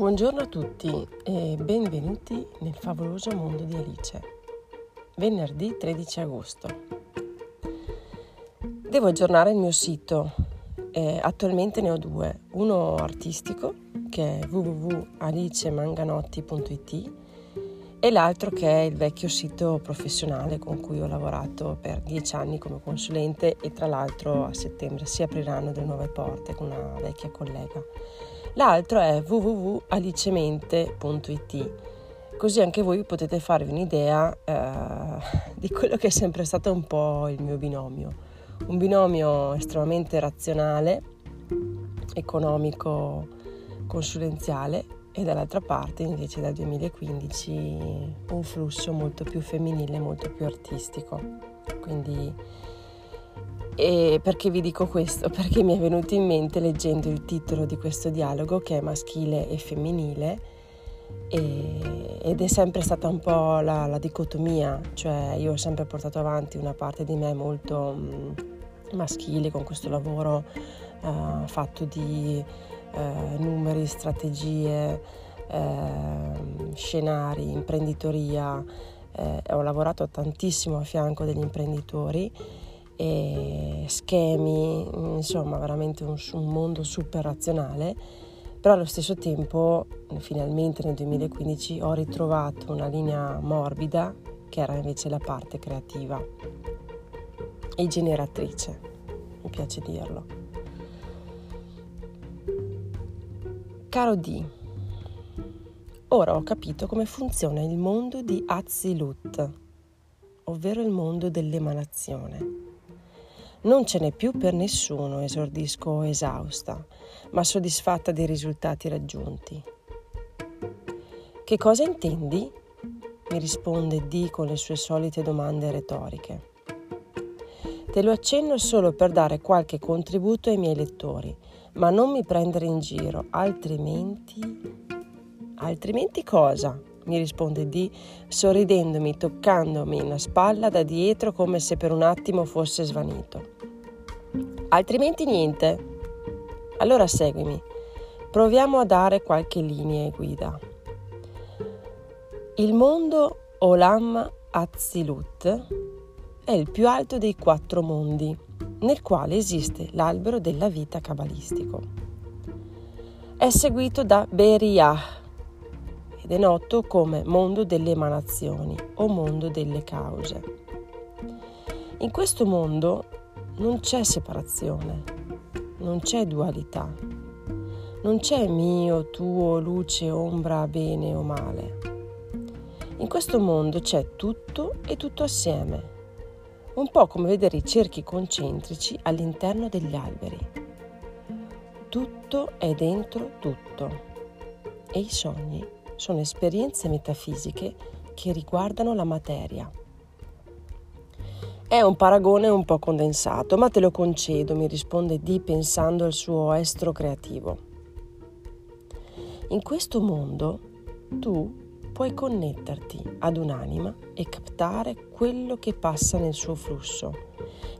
Buongiorno a tutti e benvenuti nel favoloso mondo di Alice. Venerdì 13 agosto. Devo aggiornare il mio sito. Eh, attualmente ne ho due. Uno artistico che è www.alicemanganotti.it e l'altro che è il vecchio sito professionale con cui ho lavorato per dieci anni come consulente e tra l'altro a settembre si apriranno delle nuove porte con una vecchia collega. L'altro è www.alicemente.it, così anche voi potete farvi un'idea eh, di quello che è sempre stato un po' il mio binomio. Un binomio estremamente razionale, economico, consulenziale e dall'altra parte invece dal 2015 un flusso molto più femminile, molto più artistico. Quindi e perché vi dico questo? Perché mi è venuto in mente leggendo il titolo di questo dialogo che è maschile e femminile e, ed è sempre stata un po' la, la, dicotomia, cioè io ho sempre portato avanti una parte di me molto mm, maschile con questo lavoro uh, fatto di uh, numeri, strategie, uh, scenari, imprenditoria. Eh, ho lavorato tantissimo a fianco degli imprenditori e schemi, insomma veramente un, un mondo super razionale, però allo stesso tempo finalmente nel 2015 ho ritrovato una linea morbida che era invece la parte creativa e generatrice, mi piace dirlo. Caro D, ora ho capito come funziona il mondo di Azilut, ovvero il mondo dell'emanazione. Non ce n'è più per nessuno, esordisco esausta, ma soddisfatta dei risultati raggiunti. Che cosa intendi? mi risponde D con le sue solite domande retoriche. Te lo accenno solo per dare qualche contributo ai miei lettori, ma non mi prendere in giro, altrimenti... Altrimenti cosa? mi risponde D, sorridendomi, toccandomi la spalla da dietro come se per un attimo fosse svanito. Altrimenti niente. Allora seguimi. Proviamo a dare qualche linea e guida. Il mondo Olam Azilut è il più alto dei quattro mondi, nel quale esiste l'albero della vita cabalistico. È seguito da Beriah, ed è noto come mondo delle emanazioni o mondo delle cause. In questo mondo non c'è separazione, non c'è dualità, non c'è mio, tuo, luce, ombra, bene o male. In questo mondo c'è tutto e tutto assieme, un po' come vedere i cerchi concentrici all'interno degli alberi. Tutto è dentro tutto e i sogni sono esperienze metafisiche che riguardano la materia. È un paragone un po' condensato, ma te lo concedo, mi risponde D pensando al suo estro creativo. In questo mondo tu puoi connetterti ad un'anima e captare quello che passa nel suo flusso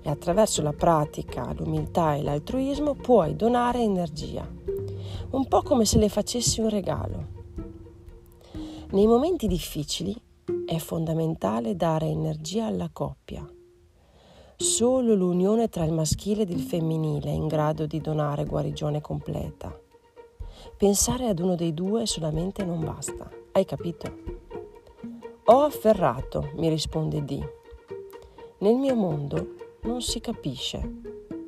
e attraverso la pratica, l'umiltà e l'altruismo puoi donare energia, un po' come se le facessi un regalo. Nei momenti difficili è fondamentale dare energia alla coppia. Solo l'unione tra il maschile ed il femminile è in grado di donare guarigione completa. Pensare ad uno dei due solamente non basta. Hai capito? Ho afferrato, mi risponde D. Nel mio mondo non si capisce,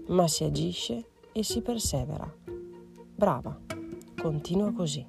ma si agisce e si persevera. Brava, continua così.